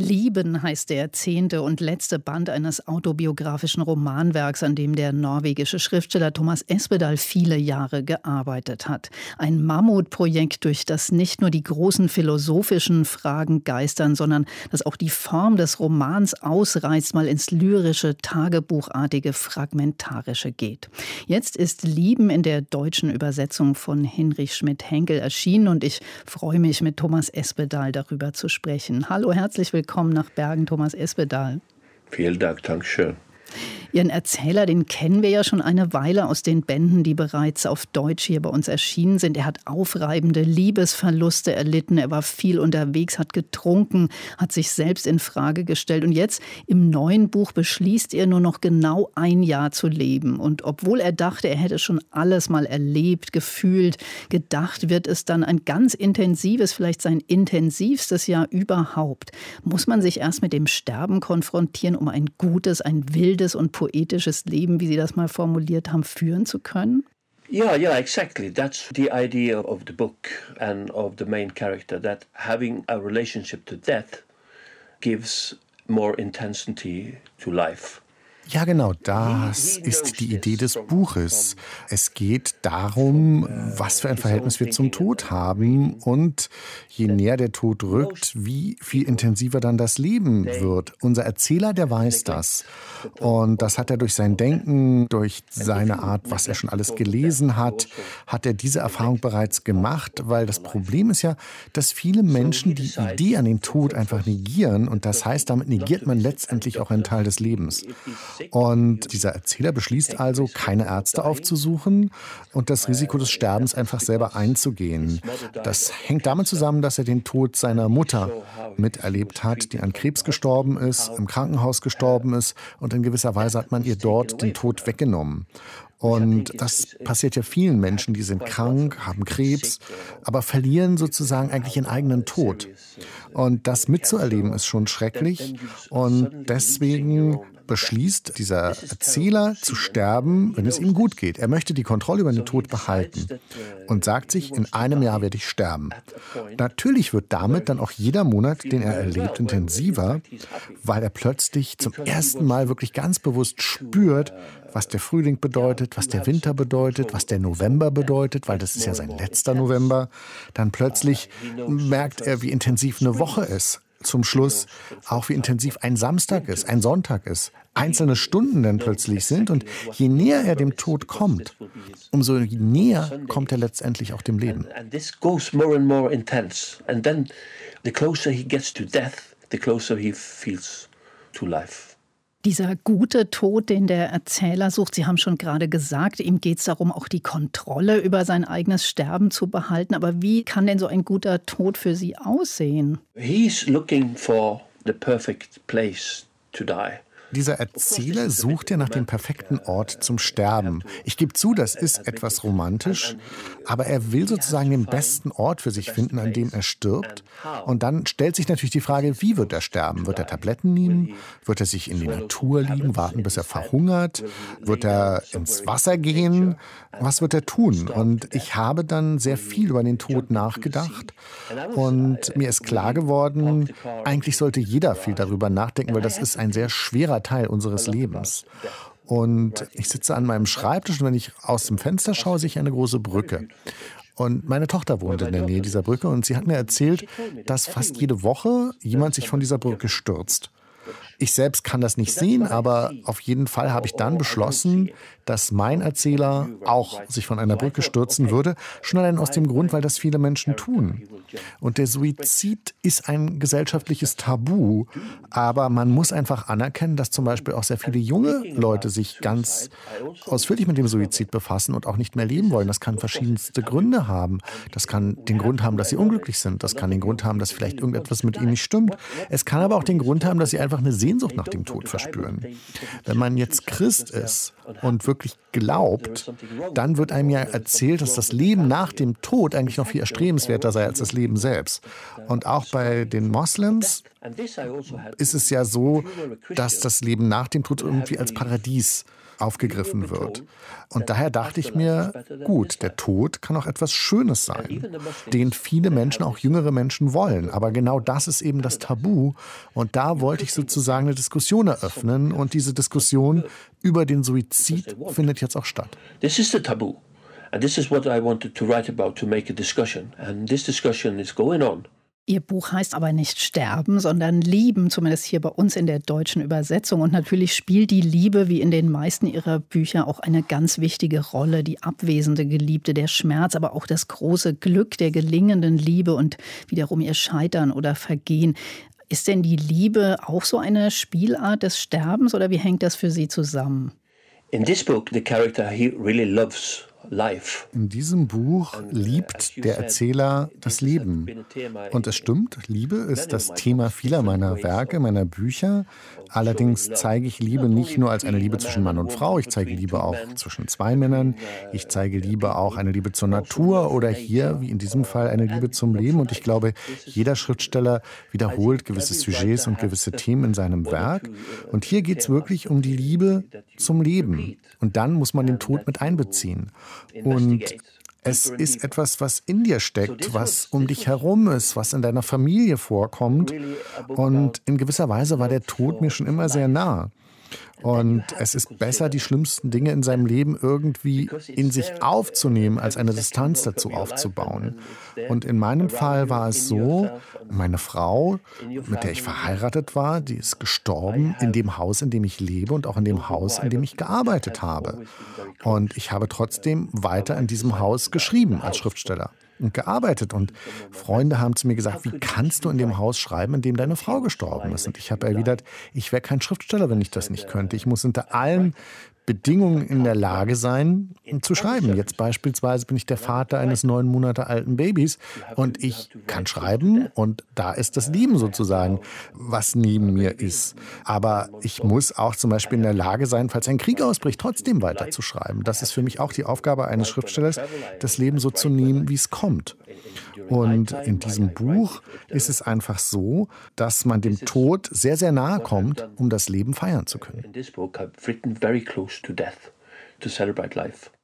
Lieben heißt der zehnte und letzte Band eines autobiografischen Romanwerks, an dem der norwegische Schriftsteller Thomas Espedal viele Jahre gearbeitet hat. Ein Mammutprojekt, durch das nicht nur die großen philosophischen Fragen geistern, sondern das auch die Form des Romans ausreizt, mal ins lyrische, tagebuchartige, fragmentarische geht. Jetzt ist Lieben in der deutschen Übersetzung von Hinrich Schmidt-Henkel erschienen und ich freue mich, mit Thomas Espedal darüber zu sprechen. Hallo, herzlich willkommen willkommen nach Bergen, Thomas Espedal. Vielen Dank, Dankeschön. Ihren Erzähler, den kennen wir ja schon eine Weile aus den Bänden, die bereits auf Deutsch hier bei uns erschienen sind. Er hat aufreibende Liebesverluste erlitten, er war viel unterwegs, hat getrunken, hat sich selbst in Frage gestellt und jetzt im neuen Buch beschließt er nur noch genau ein Jahr zu leben. Und obwohl er dachte, er hätte schon alles mal erlebt, gefühlt, gedacht, wird es dann ein ganz intensives, vielleicht sein intensivstes Jahr überhaupt. Muss man sich erst mit dem Sterben konfrontieren, um ein gutes, ein wildes und poetisches Leben, wie Sie das mal formuliert haben, führen zu können? Yeah, yeah, exactly. That's the idea of the book and of the main character that having a relationship to death gives more intensity to life. Ja, genau, das ist die Idee des Buches. Es geht darum, was für ein Verhältnis wir zum Tod haben. und je näher der Tod rückt, wie viel intensiver dann das Leben wird. Unser Erzähler, der weiß das. Und das hat er durch sein Denken, durch seine Art, was er schon alles gelesen hat, hat er diese Erfahrung bereits gemacht, weil das Problem ist ja, dass viele Menschen die Idee an den Tod einfach negieren. Und das heißt, damit negiert man letztendlich auch einen Teil des Lebens. Und dieser Erzähler beschließt also, keine Ärzte aufzusuchen und das Risiko des Sterbens einfach selber einzugehen. Das hängt damit zusammen, dass er den Tod seiner Mutter miterlebt hat, die an Krebs gestorben ist, im Krankenhaus gestorben ist und in gewisser Weise hat man ihr dort den Tod weggenommen. Und das passiert ja vielen Menschen, die sind krank, haben Krebs, aber verlieren sozusagen eigentlich ihren eigenen Tod. Und das mitzuerleben ist schon schrecklich. Und deswegen beschließt dieser Erzähler zu sterben, wenn es ihm gut geht. Er möchte die Kontrolle über den Tod behalten und sagt sich, in einem Jahr werde ich sterben. Natürlich wird damit dann auch jeder Monat, den er erlebt, intensiver, weil er plötzlich zum ersten Mal wirklich ganz bewusst spürt, was der Frühling bedeutet, was der Winter bedeutet, was der November bedeutet, weil das ist ja sein letzter November. Dann plötzlich merkt er, wie intensiv eine Woche ist zum Schluss auch, wie intensiv ein Samstag ist, ein Sonntag ist, einzelne Stunden dann plötzlich sind. Und je näher er dem Tod kommt, umso näher kommt er letztendlich auch dem Leben. the closer he gets to death, the closer he feels to life. Dieser gute Tod, den der Erzähler sucht, Sie haben schon gerade gesagt, ihm geht es darum, auch die Kontrolle über sein eigenes Sterben zu behalten. Aber wie kann denn so ein guter Tod für Sie aussehen? He's looking for the perfect place to die. Dieser Erzähler sucht ja nach dem perfekten Ort zum Sterben. Ich gebe zu, das ist etwas romantisch, aber er will sozusagen den besten Ort für sich finden, an dem er stirbt. Und dann stellt sich natürlich die Frage, wie wird er sterben? Wird er Tabletten nehmen? Wird er sich in die Natur liegen, warten, bis er verhungert? Wird er ins Wasser gehen? Was wird er tun? Und ich habe dann sehr viel über den Tod nachgedacht. Und mir ist klar geworden, eigentlich sollte jeder viel darüber nachdenken, weil das ist ein sehr schwerer wichtiger Teil unseres Lebens. Und ich sitze an meinem Schreibtisch und wenn ich aus dem Fenster schaue, sehe ich eine große Brücke. Und meine Tochter wohnt in der Nähe dieser Brücke und sie hat mir erzählt, dass fast jede Woche jemand sich von dieser Brücke stürzt. Ich selbst kann das nicht sehen, aber auf jeden Fall habe ich dann beschlossen, dass mein Erzähler auch sich von einer Brücke stürzen würde, schon allein aus dem Grund, weil das viele Menschen tun. Und der Suizid ist ein gesellschaftliches Tabu, aber man muss einfach anerkennen, dass zum Beispiel auch sehr viele junge Leute sich ganz ausführlich mit dem Suizid befassen und auch nicht mehr leben wollen. Das kann verschiedenste Gründe haben. Das kann den Grund haben, dass sie unglücklich sind. Das kann den Grund haben, dass vielleicht irgendetwas mit ihnen nicht stimmt. Es kann aber auch den Grund haben, dass sie einfach eine Sehnsucht nach dem Tod verspüren. Wenn man jetzt Christ ist und wirklich glaubt, dann wird einem ja erzählt, dass das Leben nach dem Tod eigentlich noch viel erstrebenswerter sei als das Leben selbst. Und auch bei den Moslems ist es ja so, dass das Leben nach dem Tod irgendwie als Paradies aufgegriffen wird. Und daher dachte ich mir, gut, der Tod kann auch etwas Schönes sein, den viele Menschen, auch jüngere Menschen wollen. Aber genau das ist eben das Tabu. Und da wollte ich sozusagen eine Diskussion eröffnen. Und diese Diskussion über den Suizid findet jetzt auch statt. This is the taboo. And this is what I wanted to write about to make a discussion. And this discussion is going on. Ihr Buch heißt aber nicht Sterben, sondern Lieben, zumindest hier bei uns in der deutschen Übersetzung. Und natürlich spielt die Liebe, wie in den meisten ihrer Bücher, auch eine ganz wichtige Rolle. Die abwesende Geliebte, der Schmerz, aber auch das große Glück der gelingenden Liebe und wiederum ihr Scheitern oder Vergehen. Ist denn die Liebe auch so eine Spielart des Sterbens oder wie hängt das für Sie zusammen? In this book, the character he really loves in diesem Buch uh, liebt der Erzähler das Leben. Und es stimmt, Liebe ist das Thema vieler meiner Werke, meiner Bücher. Allerdings zeige ich Liebe nicht nur als eine Liebe zwischen Mann und Frau, ich zeige Liebe auch zwischen zwei Männern, ich zeige Liebe auch eine Liebe zur Natur oder hier, wie in diesem Fall, eine Liebe zum Leben. Und ich glaube, jeder Schriftsteller wiederholt gewisse Sujets und gewisse Themen in seinem Werk. Und hier geht es wirklich um die Liebe zum Leben. Und dann muss man den Tod mit einbeziehen. Und es ist etwas, was in dir steckt, was um dich herum ist, was in deiner Familie vorkommt. Und in gewisser Weise war der Tod mir schon immer sehr nah. Und es ist besser, die schlimmsten Dinge in seinem Leben irgendwie in sich aufzunehmen, als eine Distanz dazu aufzubauen. Und in meinem Fall war es so, meine Frau, mit der ich verheiratet war, die ist gestorben in dem Haus, in dem ich lebe und auch in dem Haus, in dem ich gearbeitet habe. Und ich habe trotzdem weiter in diesem Haus geschrieben als Schriftsteller und gearbeitet. Und Freunde haben zu mir gesagt, wie kannst du in dem Haus schreiben, in dem deine Frau gestorben ist? Und ich habe erwidert, ich wäre kein Schriftsteller, wenn ich das nicht könnte. Ich muss unter allen Bedingungen in der Lage sein, zu schreiben. Jetzt beispielsweise bin ich der Vater eines neun Monate alten Babys und ich kann schreiben und da ist das Leben sozusagen, was neben mir ist. Aber ich muss auch zum Beispiel in der Lage sein, falls ein Krieg ausbricht, trotzdem weiterzuschreiben. Das ist für mich auch die Aufgabe eines Schriftstellers, das Leben so zu nehmen, wie es kommt. Und in diesem Buch ist es einfach so, dass man dem Tod sehr, sehr nahe kommt, um das Leben feiern zu können.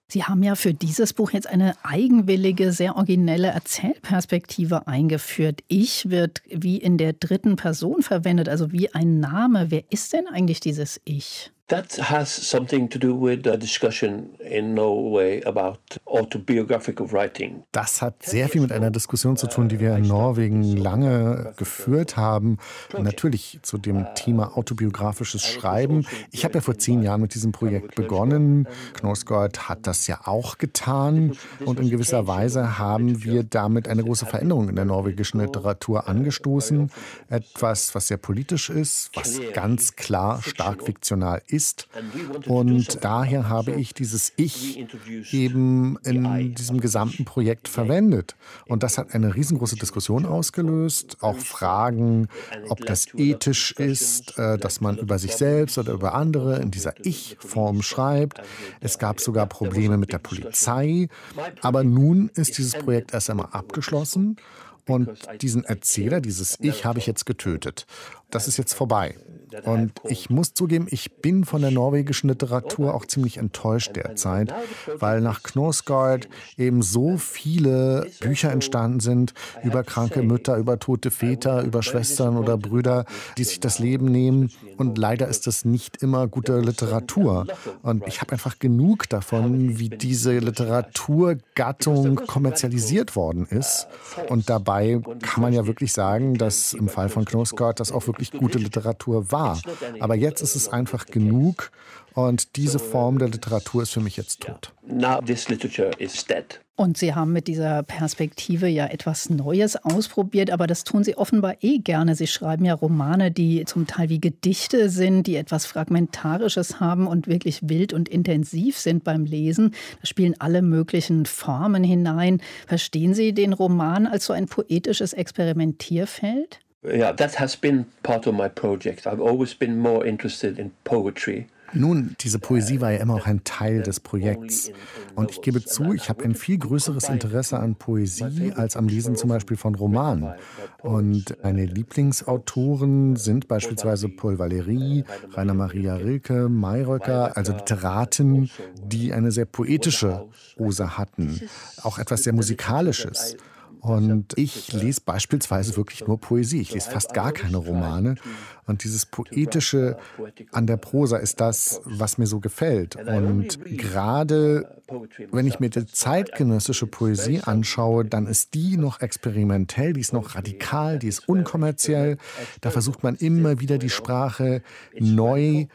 Sie haben ja für dieses Buch jetzt eine eigenwillige, sehr originelle Erzählperspektive eingeführt. Ich wird wie in der dritten Person verwendet, also wie ein Name. Wer ist denn eigentlich dieses Ich? That has something to do with the discussion in Norway about autobiographical writing. Das hat sehr viel mit einer Diskussion zu tun, die wir in Norwegen lange geführt haben. Natürlich zu dem Thema autobiografisches Schreiben. Ich habe ja vor zehn Jahren mit diesem Projekt begonnen. Knausgård hat das ja auch getan. Und in gewisser Weise haben wir damit eine große Veränderung in der norwegischen Literatur angestoßen. Etwas, was sehr politisch ist, was ganz klar stark fiktional ist ist. Und daher habe ich dieses Ich eben in diesem gesamten Projekt verwendet. Und das hat eine riesengroße Diskussion ausgelöst, auch Fragen, ob das ethisch ist, äh, dass man über sich selbst oder über andere in dieser Ich-Form schreibt. Es gab sogar Probleme mit der Polizei. Aber nun ist dieses Projekt erst einmal abgeschlossen. Und diesen Erzähler, dieses Ich, habe ich jetzt getötet. Das ist jetzt vorbei. Und ich muss zugeben, ich bin von der norwegischen Literatur auch ziemlich enttäuscht derzeit, weil nach Knausgård eben so viele Bücher entstanden sind über kranke Mütter, über tote Väter, über Schwestern oder Brüder, die sich das Leben nehmen. Und leider ist das nicht immer gute Literatur. Und ich habe einfach genug davon, wie diese Literaturgattung kommerzialisiert worden ist. Und dabei kann man ja wirklich sagen, dass im Fall von Knausgård das auch wirklich gute Literatur war war. Aber jetzt ist es einfach genug und diese Form der Literatur ist für mich jetzt tot. Und Sie haben mit dieser Perspektive ja etwas Neues ausprobiert, aber das tun Sie offenbar eh gerne. Sie schreiben ja Romane, die zum Teil wie Gedichte sind, die etwas Fragmentarisches haben und wirklich wild und intensiv sind beim Lesen. Da spielen alle möglichen Formen hinein. Verstehen Sie den Roman als so ein poetisches Experimentierfeld? Yeah, that has been part of my project. I've always been more interested in poetry Nun, diese Poesie war ja immer auch ein Teil des Projekts. Und ich gebe zu, ich habe ein viel größeres Interesse an Poesie als am Lesen zum Beispiel von Romanen. Und meine Lieblingsautoren sind beispielsweise Paul Valéry, Rainer Maria Rilke, Mayröcker, also Literaten, die eine sehr poetische Prosa hatten. Auch etwas sehr Musikalisches. Und ich lese beispielsweise wirklich nur Poesie. Ich lese fast gar keine Romane. Und dieses Poetische an der Prosa ist das, was mir so gefällt. Und gerade wenn ich mir die zeitgenössische Poesie anschaue, dann ist die noch experimentell, die ist noch radikal, die ist unkommerziell. Da versucht man immer wieder die Sprache neu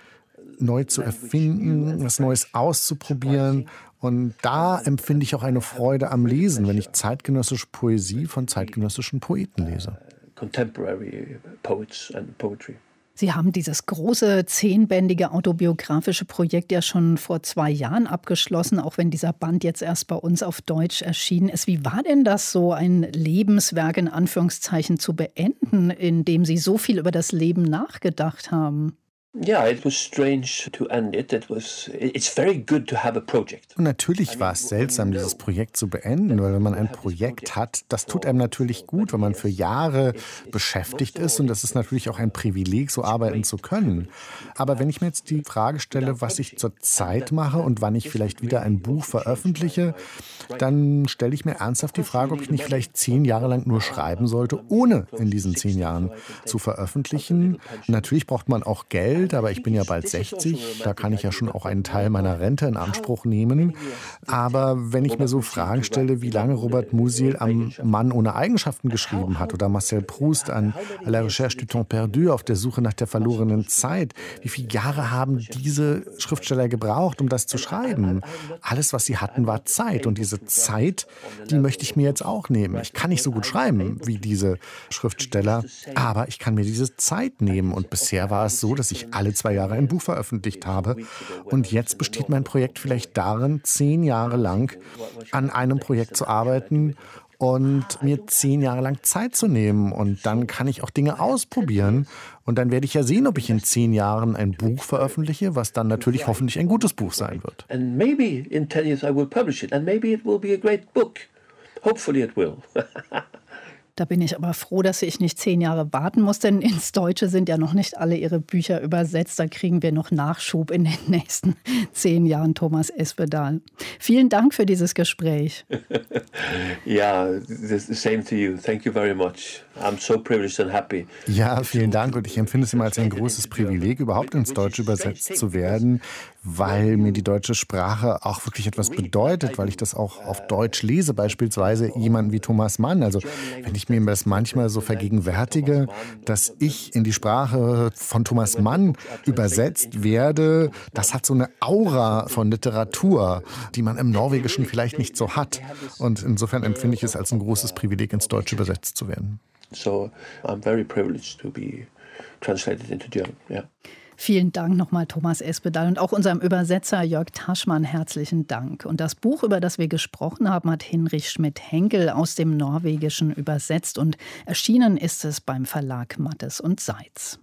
neu zu erfinden, was Neues auszuprobieren. Und da empfinde ich auch eine Freude am Lesen, wenn ich zeitgenössische Poesie von zeitgenössischen Poeten lese. Contemporary poets and poetry. Sie haben dieses große zehnbändige autobiografische Projekt ja schon vor zwei Jahren abgeschlossen, auch wenn dieser Band jetzt erst bei uns auf Deutsch erschienen ist. Wie war denn das, so ein Lebenswerk in Anführungszeichen zu beenden, in dem Sie so viel über das Leben nachgedacht haben? Ja, it was strange to end it. It was it's very good to have a project. Und natürlich war es seltsam dieses Projekt zu beenden, weil wenn man ein Projekt hat, das tut einem natürlich gut, wenn man für Jahre beschäftigt ist und das ist natürlich auch ein Privileg so arbeiten zu können. Aber wenn ich mir jetzt die Frage stelle, was ich zur Zeit mache und wann ich vielleicht wieder ein Buch veröffentliche, dann stelle ich mir ernsthaft die Frage, ob ich nicht vielleicht zehn Jahre lang nur schreiben sollte, ohne in diesen zehn Jahren zu veröffentlichen. Natürlich braucht man auch Geld Geld, aber ich bin ja bald 60, da kann ich ja schon auch einen Teil meiner Rente in Anspruch nehmen. Aber wenn ich mir so Fragen stelle, wie lange Robert Musil am Mann ohne Eigenschaften geschrieben hat oder Marcel Proust an À la recherche du temps perdu auf der Suche nach der verlorenen Zeit, wie viele Jahre haben diese Schriftsteller gebraucht, um das zu schreiben? Alles, was sie hatten, war Zeit. Und diese Zeit, die möchte ich mir jetzt auch nehmen. Ich kann nicht so gut schreiben wie diese Schriftsteller, aber ich kann mir diese Zeit nehmen. Und bisher war es so, dass ich alle zwei Jahre ein Buch veröffentlicht habe. Und jetzt besteht mein Projekt vielleicht darin, zehn Jahre lang an einem Projekt zu arbeiten und mir zehn Jahre lang Zeit zu nehmen. Und dann kann ich auch Dinge ausprobieren. Und dann werde ich ja sehen, ob ich in zehn Jahren ein Buch veröffentliche, was dann natürlich hoffentlich ein gutes Buch sein wird. And maybe in 10 years I will publish it and maybe it will be a great book. Hopefully it will. Da bin ich aber froh, dass ich nicht zehn Jahre warten muss, denn ins Deutsche sind ja noch nicht alle Ihre Bücher übersetzt. Da kriegen wir noch Nachschub in den nächsten zehn Jahren, Thomas Espedal. Vielen Dank für dieses Gespräch. ja, same to you. Thank you very much. I'm so privileged and happy. Ja, vielen Dank und ich empfinde es immer als ein großes Privileg, überhaupt ins Deutsche übersetzt zu werden, weil mir die deutsche Sprache auch wirklich etwas bedeutet, weil ich das auch auf Deutsch lese, beispielsweise jemanden wie Thomas Mann. Also wenn mir das manchmal so vergegenwärtige, dass ich in die Sprache von Thomas Mann übersetzt werde, das hat so eine Aura von Literatur, die man im Norwegischen vielleicht nicht so hat. Und insofern empfinde ich es als ein großes Privileg, ins Deutsche übersetzt zu werden. So I'm very privileged to be translated into German. Yeah. Vielen Dank nochmal, Thomas Espedal. Und auch unserem Übersetzer Jörg Taschmann herzlichen Dank. Und das Buch, über das wir gesprochen haben, hat Hinrich Schmidt-Henkel aus dem Norwegischen übersetzt und erschienen ist es beim Verlag Mattes und Seitz.